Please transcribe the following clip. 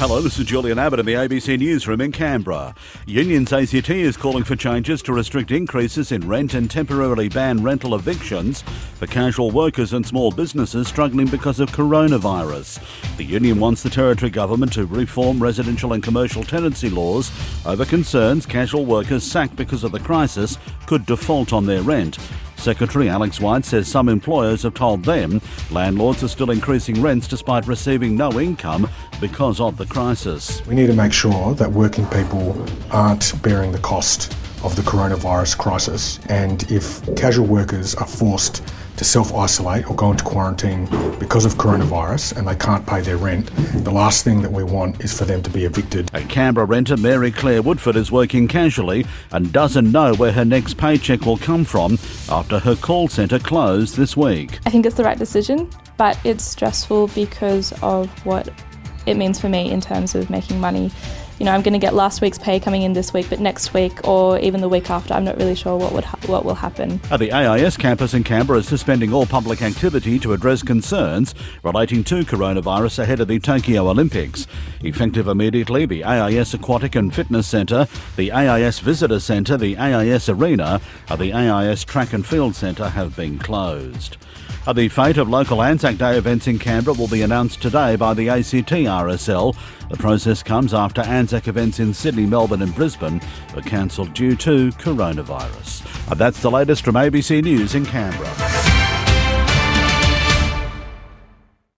Hello, this is Julian Abbott in the ABC Newsroom in Canberra. Unions ACT is calling for changes to restrict increases in rent and temporarily ban rental evictions for casual workers and small businesses struggling because of coronavirus. The union wants the Territory Government to reform residential and commercial tenancy laws over concerns casual workers sacked because of the crisis could default on their rent. Secretary Alex White says some employers have told them landlords are still increasing rents despite receiving no income because of the crisis. We need to make sure that working people aren't bearing the cost of the coronavirus crisis, and if casual workers are forced to self isolate or go into quarantine because of coronavirus and they can't pay their rent, the last thing that we want is for them to be evicted. A Canberra renter, Mary Claire Woodford, is working casually and doesn't know where her next paycheck will come from after her call centre closed this week. I think it's the right decision, but it's stressful because of what it means for me in terms of making money you know, I'm going to get last week's pay coming in this week, but next week or even the week after, I'm not really sure what would ha- what will happen. At the AIS campus in Canberra is suspending all public activity to address concerns relating to coronavirus ahead of the Tokyo Olympics. Effective immediately, the AIS Aquatic and Fitness Centre, the AIS Visitor Centre, the AIS Arena, and the AIS Track and Field Centre have been closed. Uh, the fate of local Anzac Day events in Canberra will be announced today by the ACT RSL. The process comes after Anzac events in Sydney, Melbourne, and Brisbane were cancelled due to coronavirus. And that's the latest from ABC News in Canberra.